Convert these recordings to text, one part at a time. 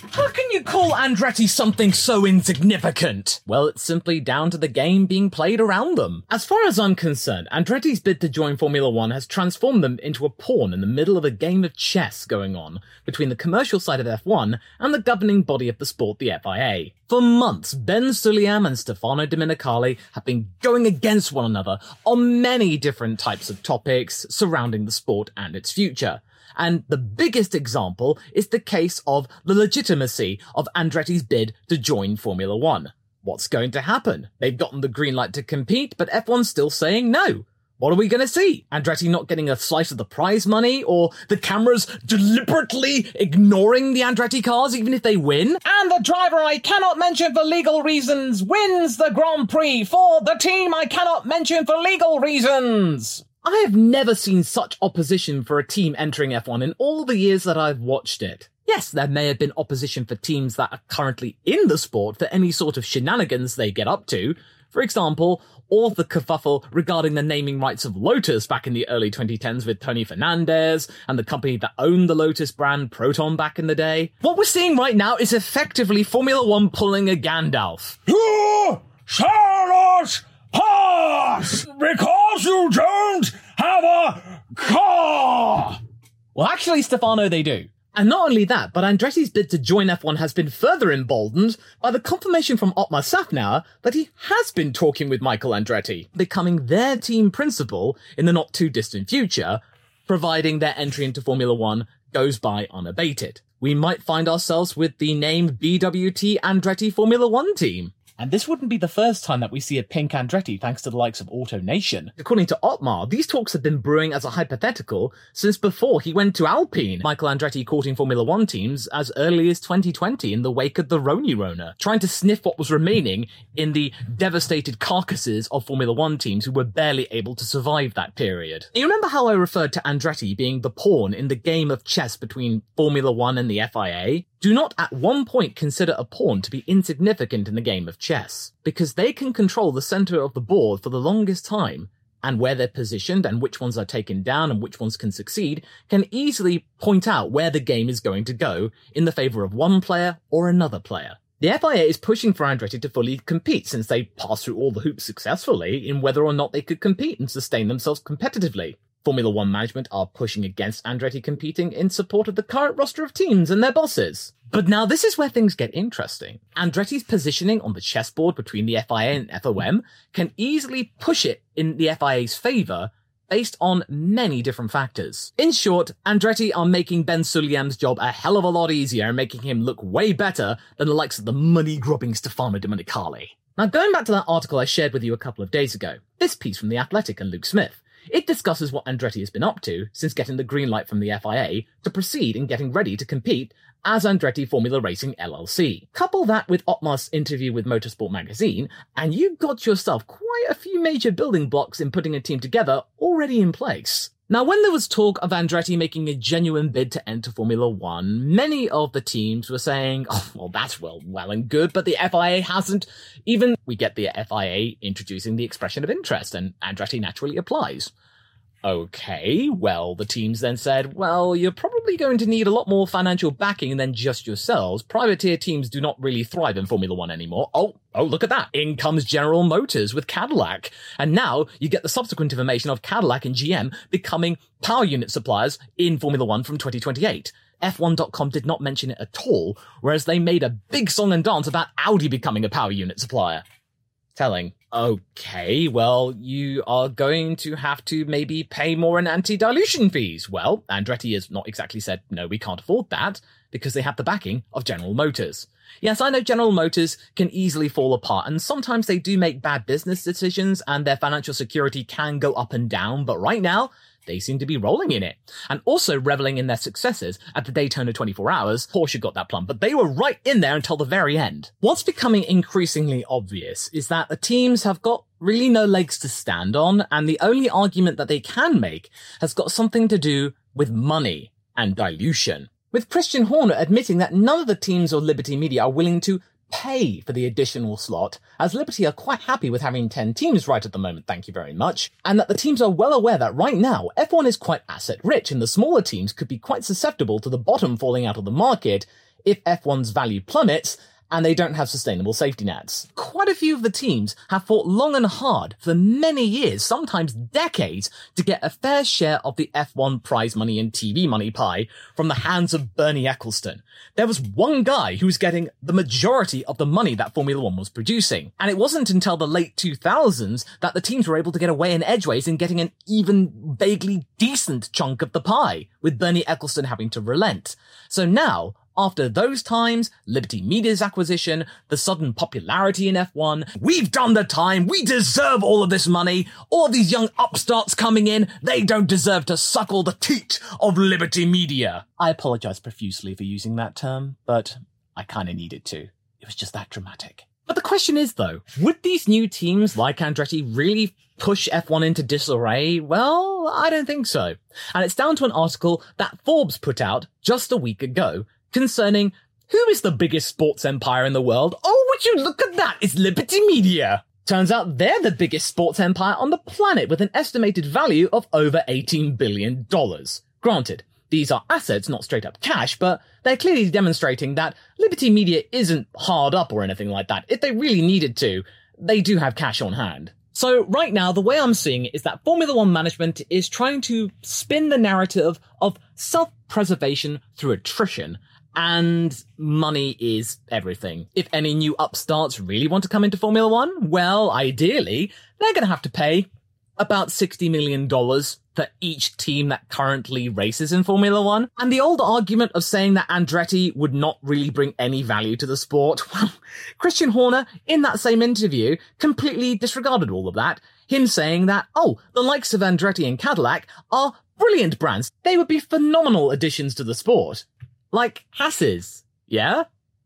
How can you call Andretti something so insignificant? Well, it's simply down to the game being played around them. As far as I'm concerned, Andretti's bid to join Formula One has transformed them into a pawn in the middle of a game of chess going on between the commercial side of F1 and the governing body of the sport, the FIA. For months, Ben Sulayem and Stefano Domenicali have been going against one another on many different types of topics surrounding the sport and its future. And the biggest example is the case of the legitimacy of Andretti's bid to join Formula One. What's going to happen? They've gotten the green light to compete, but F1's still saying no. What are we going to see? Andretti not getting a slice of the prize money, or the cameras deliberately ignoring the Andretti cars even if they win? And the driver I cannot mention for legal reasons wins the Grand Prix for the team I cannot mention for legal reasons. I have never seen such opposition for a team entering F1 in all the years that I've watched it. Yes, there may have been opposition for teams that are currently in the sport for any sort of shenanigans they get up to. For example, all the kerfuffle regarding the naming rights of Lotus back in the early 2010s with Tony Fernandes and the company that owned the Lotus brand Proton back in the day. What we're seeing right now is effectively Formula One pulling a Gandalf. You Charlotte pass because you don't have a car. Well, actually, Stefano, they do. And not only that, but Andretti's bid to join F1 has been further emboldened by the confirmation from Otmar Szafnauer that he has been talking with Michael Andretti, becoming their team principal in the not too distant future, providing their entry into Formula One goes by unabated. We might find ourselves with the name BWT Andretti Formula One team. And this wouldn't be the first time that we see a pink Andretti thanks to the likes of AutoNation. According to Otmar, these talks have been brewing as a hypothetical since before he went to Alpine. Michael Andretti courting Formula One teams as early as 2020 in the wake of the Roni Rona, trying to sniff what was remaining in the devastated carcasses of Formula One teams who were barely able to survive that period. You remember how I referred to Andretti being the pawn in the game of chess between Formula One and the FIA? Do not at one point consider a pawn to be insignificant in the game of chess, because they can control the center of the board for the longest time, and where they're positioned and which ones are taken down and which ones can succeed can easily point out where the game is going to go in the favor of one player or another player. The FIA is pushing for Andretti to fully compete since they passed through all the hoops successfully in whether or not they could compete and sustain themselves competitively. Formula One management are pushing against Andretti competing in support of the current roster of teams and their bosses. But now this is where things get interesting. Andretti's positioning on the chessboard between the FIA and FOM can easily push it in the FIA's favour based on many different factors. In short, Andretti are making Ben Sulayem's job a hell of a lot easier and making him look way better than the likes of the money-grubbing Stefano Domenicali. Now going back to that article I shared with you a couple of days ago, this piece from The Athletic and Luke Smith, It discusses what Andretti has been up to since getting the green light from the FIA to proceed in getting ready to compete as Andretti Formula Racing LLC. Couple that with Otmar's interview with Motorsport magazine, and you've got yourself quite a few major building blocks in putting a team together already in place. Now, when there was talk of Andretti making a genuine bid to enter Formula One, many of the teams were saying, oh, well, that's well, well and good, but the FIA hasn't. Even we get the FIA introducing the expression of interest, and Andretti naturally applies. Okay, well, the teams then said, well, you're probably going to need a lot more financial backing than just yourselves. Privateer teams do not really thrive in Formula One anymore. Oh, oh, look at that. In comes General Motors with Cadillac. And now you get the subsequent information of Cadillac and GM becoming power unit suppliers in Formula One from 2028. F1.com did not mention it at all, whereas they made a big song and dance about Audi becoming a power unit supplier. Telling. Okay, well, you are going to have to maybe pay more in anti-dilution fees. Well, Andretti has not exactly said, no, we can't afford that, because they have the backing of General Motors. Yes, I know General Motors can easily fall apart, and sometimes they do make bad business decisions, and their financial security can go up and down, but right now, they seem to be rolling in it. And also reveling in their successes at the Daytona 24 Hours, Porsche got that plum, but they were right in there until the very end. What's becoming increasingly obvious is that the teams have got really no legs to stand on, and the only argument that they can make has got something to do with money and dilution. With Christian Horner admitting that none of the teams or Liberty Media are willing to pay for the additional slot, as Liberty are quite happy with having 10 teams right at the moment, thank you very much, and that the teams are well aware that right now, F1 is quite asset rich and the smaller teams could be quite susceptible to the bottom falling out of the market if F1's value plummets and they don't have sustainable safety nets. Quite a few of the teams have fought long and hard for many years, sometimes decades, to get a fair share of the F1 prize money and TV money pie from the hands of Bernie Ecclestone. There was one guy who was getting the majority of the money that Formula One was producing. And it wasn't until the late 2000s that the teams were able to get away in edgeways in getting an even vaguely decent chunk of the pie, with Bernie Ecclestone having to relent. So now, after those times, Liberty Media's acquisition, the sudden popularity in F1, we've done the time, we deserve all of this money, all these young upstarts coming in, they don't deserve to suckle the teat of Liberty Media. I apologize profusely for using that term, but I kinda needed to. It was just that dramatic. But the question is though, would these new teams like Andretti really push F1 into disarray? Well, I don't think so. And it's down to an article that Forbes put out just a week ago concerning who is the biggest sports empire in the world? Oh, would you look at that? It's Liberty Media. Turns out they're the biggest sports empire on the planet with an estimated value of over $18 billion. Granted, these are assets, not straight up cash, but they're clearly demonstrating that Liberty Media isn't hard up or anything like that. If they really needed to, they do have cash on hand. So right now, the way I'm seeing it is that Formula One management is trying to spin the narrative of self-preservation through attrition and money is everything. If any new upstarts really want to come into Formula One, well, ideally, they're going to have to pay about $60 million for each team that currently races in Formula One. And the old argument of saying that Andretti would not really bring any value to the sport, well, Christian Horner, in that same interview, completely disregarded all of that. Him saying that, oh, the likes of Andretti and Cadillac are brilliant brands. They would be phenomenal additions to the sport like Haas's, yeah?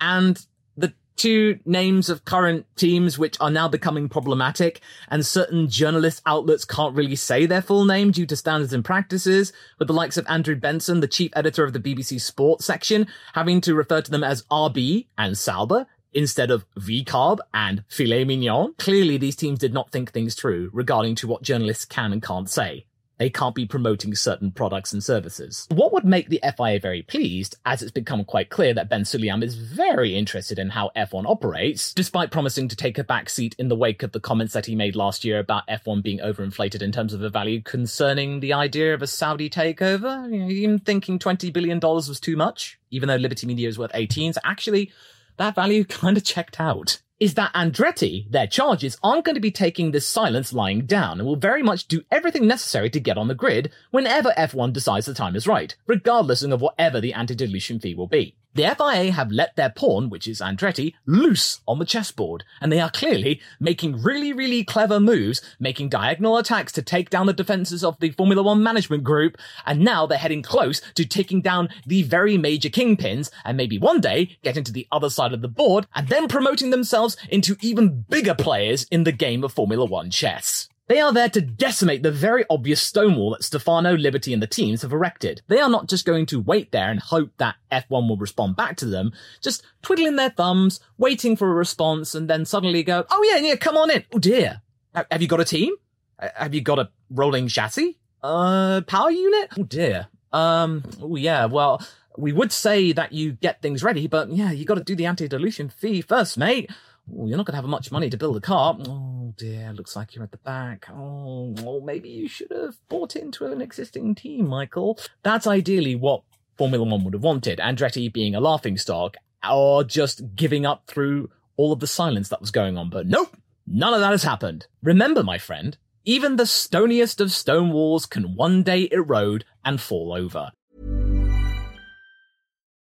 And the two names of current teams which are now becoming problematic and certain journalist outlets can't really say their full name due to standards and practices, with the likes of Andrew Benson, the chief editor of the BBC Sports section, having to refer to them as RB and Sauber instead of VCARB and filet mignon. Clearly these teams did not think things through regarding to what journalists can and can't say they can't be promoting certain products and services. What would make the FIA very pleased, as it's become quite clear that Ben Sulayem is very interested in how F1 operates, despite promising to take a back seat in the wake of the comments that he made last year about F1 being overinflated in terms of the value concerning the idea of a Saudi takeover. You know, even thinking $20 billion was too much, even though Liberty Media is worth 18. So actually, that value kind of checked out is that Andretti, their charges, aren't going to be taking this silence lying down and will very much do everything necessary to get on the grid whenever F1 decides the time is right, regardless of whatever the anti-dilution fee will be. The FIA have let their pawn, which is Andretti, loose on the chessboard, and they are clearly making really, really clever moves, making diagonal attacks to take down the defenses of the Formula One management group, and now they're heading close to taking down the very major kingpins, and maybe one day getting to the other side of the board, and then promoting themselves into even bigger players in the game of Formula One chess. They are there to decimate the very obvious stonewall that Stefano, Liberty, and the teams have erected. They are not just going to wait there and hope that F1 will respond back to them, just twiddling their thumbs, waiting for a response, and then suddenly go, oh yeah, yeah, come on in. Oh dear. Have you got a team? Have you got a rolling chassis? Uh, power unit? Oh dear. Um, oh yeah, well, we would say that you get things ready, but yeah, you gotta do the anti-dilution fee first, mate. Oh, you're not going to have much money to build a car. Oh dear, looks like you're at the back. Oh, well, maybe you should have bought into an existing team, Michael. That's ideally what Formula One would have wanted. Andretti being a laughing stock, or just giving up through all of the silence that was going on. But nope, none of that has happened. Remember, my friend, even the stoniest of stone walls can one day erode and fall over.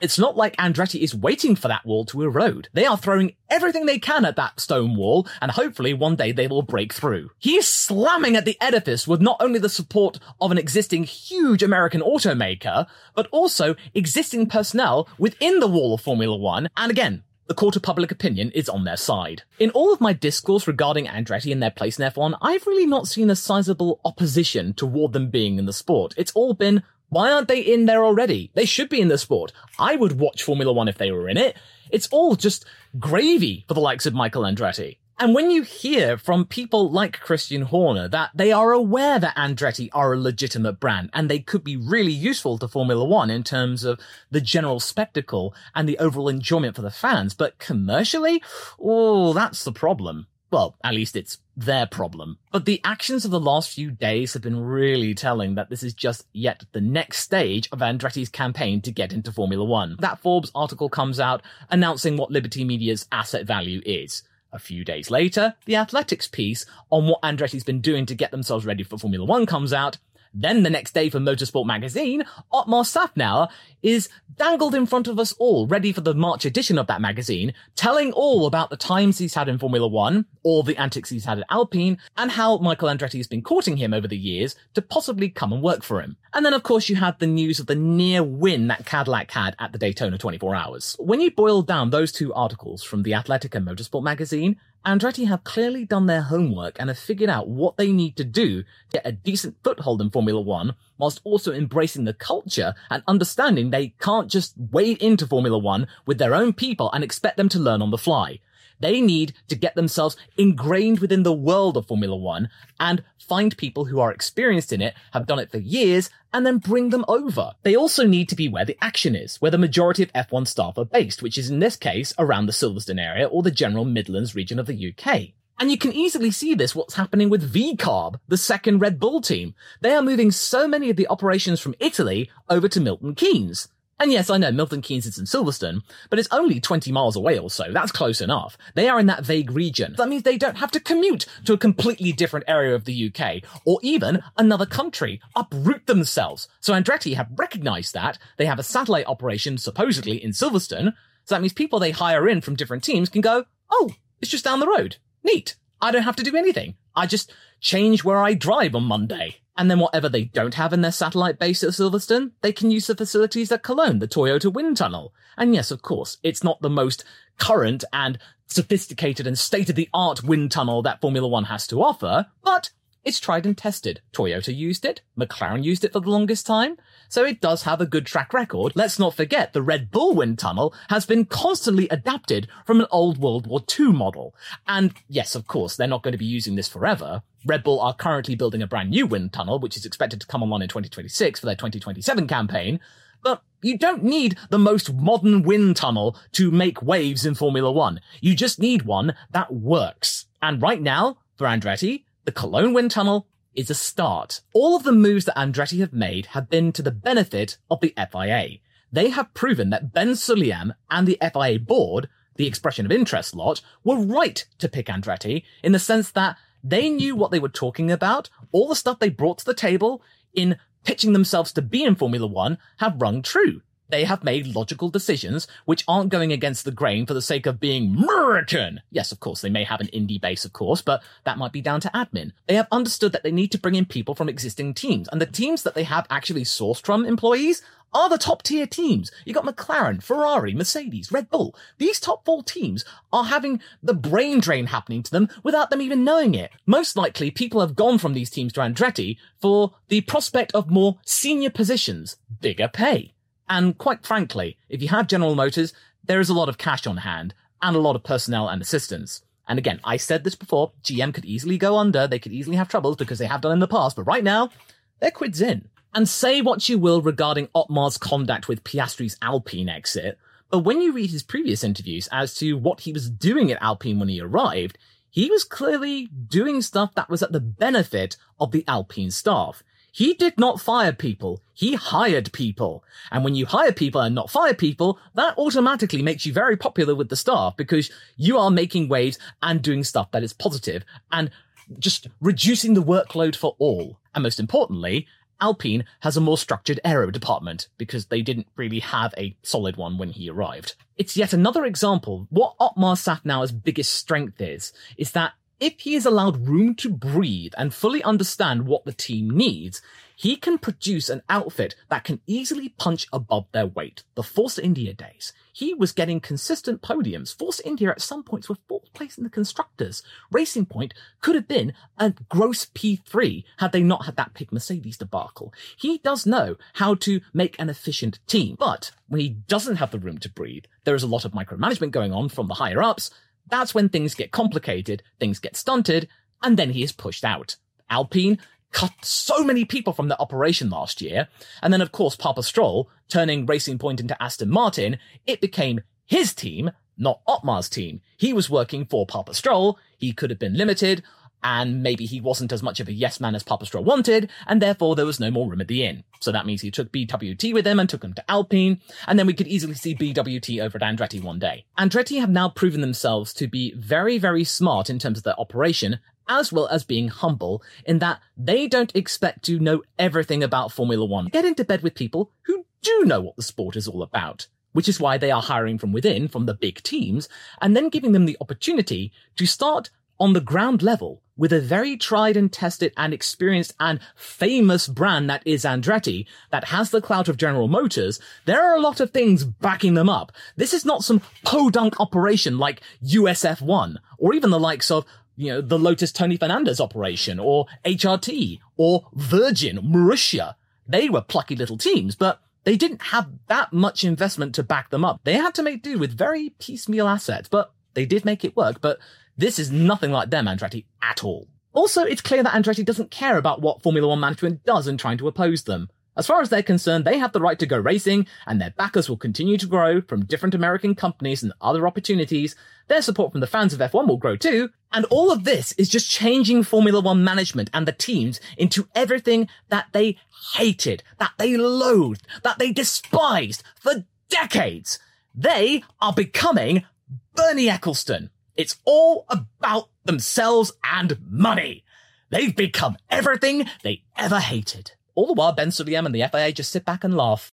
It's not like Andretti is waiting for that wall to erode. They are throwing everything they can at that stone wall, and hopefully one day they will break through. He is slamming at the edifice with not only the support of an existing huge American automaker, but also existing personnel within the wall of Formula One, and again, the court of public opinion is on their side. In all of my discourse regarding Andretti and their place in F1, I've really not seen a sizable opposition toward them being in the sport. It's all been, why aren't they in there already? They should be in the sport. I would watch Formula One if they were in it. It's all just gravy for the likes of Michael Andretti. And when you hear from people like Christian Horner that they are aware that Andretti are a legitimate brand and they could be really useful to Formula One in terms of the general spectacle and the overall enjoyment for the fans, but commercially, oh, that's the problem. Well, at least it's their problem. But the actions of the last few days have been really telling that this is just yet the next stage of Andretti's campaign to get into Formula One. That Forbes article comes out announcing what Liberty Media's asset value is. A few days later, the Athletics piece on what Andretti's been doing to get themselves ready for Formula One comes out. Then the next day for Motorsport magazine, Otmar Szafnauer is dangled in front of us all, ready for the March edition of that magazine, telling all about the times he's had in Formula One, all the antics he's had at Alpine, and how Michael Andretti has been courting him over the years to possibly come and work for him. And then of course you had the news of the near win that Cadillac had at the Daytona 24 hours. When you boil down those two articles from the Athletic and Motorsport magazine, Andretti have clearly done their homework and have figured out what they need to do to get a decent foothold in Formula One, whilst also embracing the culture and understanding they can't just wade into Formula One with their own people and expect them to learn on the fly. They need to get themselves ingrained within the world of Formula One and find people who are experienced in it, have done it for years, and then bring them over. They also need to be where the action is, where the majority of F1 staff are based, which is in this case around the Silverstone area or the general Midlands region of the UK. And you can easily see this what's happening with VCARB, the second Red Bull team. They are moving so many of the operations from Italy over to Milton Keynes. And yes, I know Milton Keynes is in Silverstone, but it's only 20 miles away or so. That's close enough. They are in that vague region. That means they don't have to commute to a completely different area of the UK, or even another country, uproot themselves. So Andretti have recognized that. They have a satellite operation supposedly in Silverstone. So that means people they hire in from different teams can go, oh, it's just down the road. Neat. I don't have to do anything. I just change where I drive on Monday. And then whatever they don't have in their satellite base at Silverstone, they can use the facilities at Cologne, the Toyota wind tunnel. And yes, of course, it's not the most current and sophisticated and state of the art wind tunnel that Formula One has to offer, but it's tried and tested. Toyota used it. McLaren used it for the longest time. So it does have a good track record. Let's not forget the Red Bull wind tunnel has been constantly adapted from an old World War II model. And yes, of course, they're not going to be using this forever. Red Bull are currently building a brand new wind tunnel, which is expected to come online in 2026 for their 2027 campaign. But you don't need the most modern wind tunnel to make waves in Formula One. You just need one that works. And right now, for Andretti, the Cologne wind tunnel is a start. All of the moves that Andretti have made have been to the benefit of the FIA. They have proven that Ben Sulayem and the FIA board, the expression of interest lot, were right to pick Andretti in the sense that they knew what they were talking about. All the stuff they brought to the table in pitching themselves to be in Formula One have rung true they have made logical decisions which aren't going against the grain for the sake of being American. Yes, of course, they may have an Indy base, of course, but that might be down to admin. They have understood that they need to bring in people from existing teams, and the teams that they have actually sourced from employees are the top tier teams. You got McLaren, Ferrari, Mercedes, Red Bull. These top four teams are having the brain drain happening to them without them even knowing it. Most likely, people have gone from these teams to Andretti for the prospect of more senior positions, bigger pay. And quite frankly, if you have General Motors, there is a lot of cash on hand and a lot of personnel and assistance. And again, I said this before, GM could easily go under, they could easily have troubles because they have done in the past, but right now, they're quids in. And say what you will regarding Otmar's conduct with Piastri's Alpine exit, but when you read his previous interviews as to what he was doing at Alpine when he arrived, he was clearly doing stuff that was at the benefit of the Alpine staff. He did not fire people. He hired people. And when you hire people and not fire people, that automatically makes you very popular with the staff because you are making waves and doing stuff that is positive and just reducing the workload for all. And most importantly, Alpine has a more structured aero department because they didn't really have a solid one when he arrived. It's yet another example. What Otmar Szafnauer's biggest strength is, is that if he is allowed room to breathe and fully understand what the team needs, he can produce an outfit that can easily punch above their weight. The Force India days. He was getting consistent podiums. Force India at some points were fourth place in the constructors. Racing Point could have been a gross P3 had they not had that Pink Mercedes debacle. He does know how to make an efficient team, but when he doesn't have the room to breathe, there is a lot of micromanagement going on from the higher ups, that's when things get complicated, things get stunted, and then he is pushed out. Alpine cut so many people from the operation last year, and then of course Papa Stroll turning Racing Point into Aston Martin, it became his team, not Otmar's team. He was working for Papa Stroll, he could have been limited, and maybe he wasn't as much of a yes man as Papa Stroll wanted, and therefore there was no more room at the inn. So that means he took BWT with him and took him to Alpine, and then we could easily see BWT over at Andretti one day. Andretti have now proven themselves to be very, very smart in terms of their operation, as well as being humble in that they don't expect to know everything about Formula One. Get into bed with people who do know what the sport is all about which is why they are hiring from within, from the big teams, and then giving them the opportunity to start on the ground level with a very tried and tested and experienced and famous brand that is Andretti that has the clout of General Motors, there are a lot of things backing them up. This is not some podunk operation like USF1 or even the likes of you know, the Lotus Tony Fernandes operation or HRT or Virgin, Marussia. They were plucky little teams, but they didn't have that much investment to back them up. They had to make do with very piecemeal assets, but they did make it work. But this is nothing like them, Andretti, at all. Also, it's clear that Andretti doesn't care about what Formula One management does in trying to oppose them. As far as they're concerned, they have the right to go racing, and their backers will continue to grow from different American companies and other opportunities. Their support from the fans of F1 will grow too. And all of this is just changing Formula One management and the teams into everything that they hated, that they loathed, that they despised for decades. They are becoming Bernie Ecclestone. It's all about themselves and money. They've become everything they ever hated. All the while, Ben Sulayem and the FIA just sit back and laugh.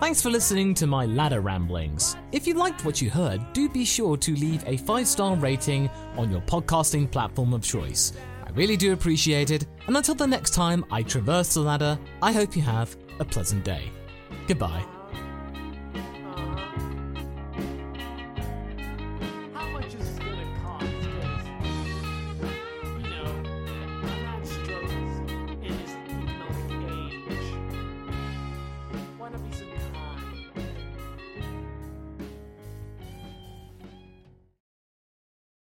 Thanks for listening to my ladder ramblings. If you liked what you heard, do be sure to leave a five star rating on your podcasting platform of choice. I really do appreciate it, and until the next time I traverse the ladder, I hope you have a pleasant day. Goodbye.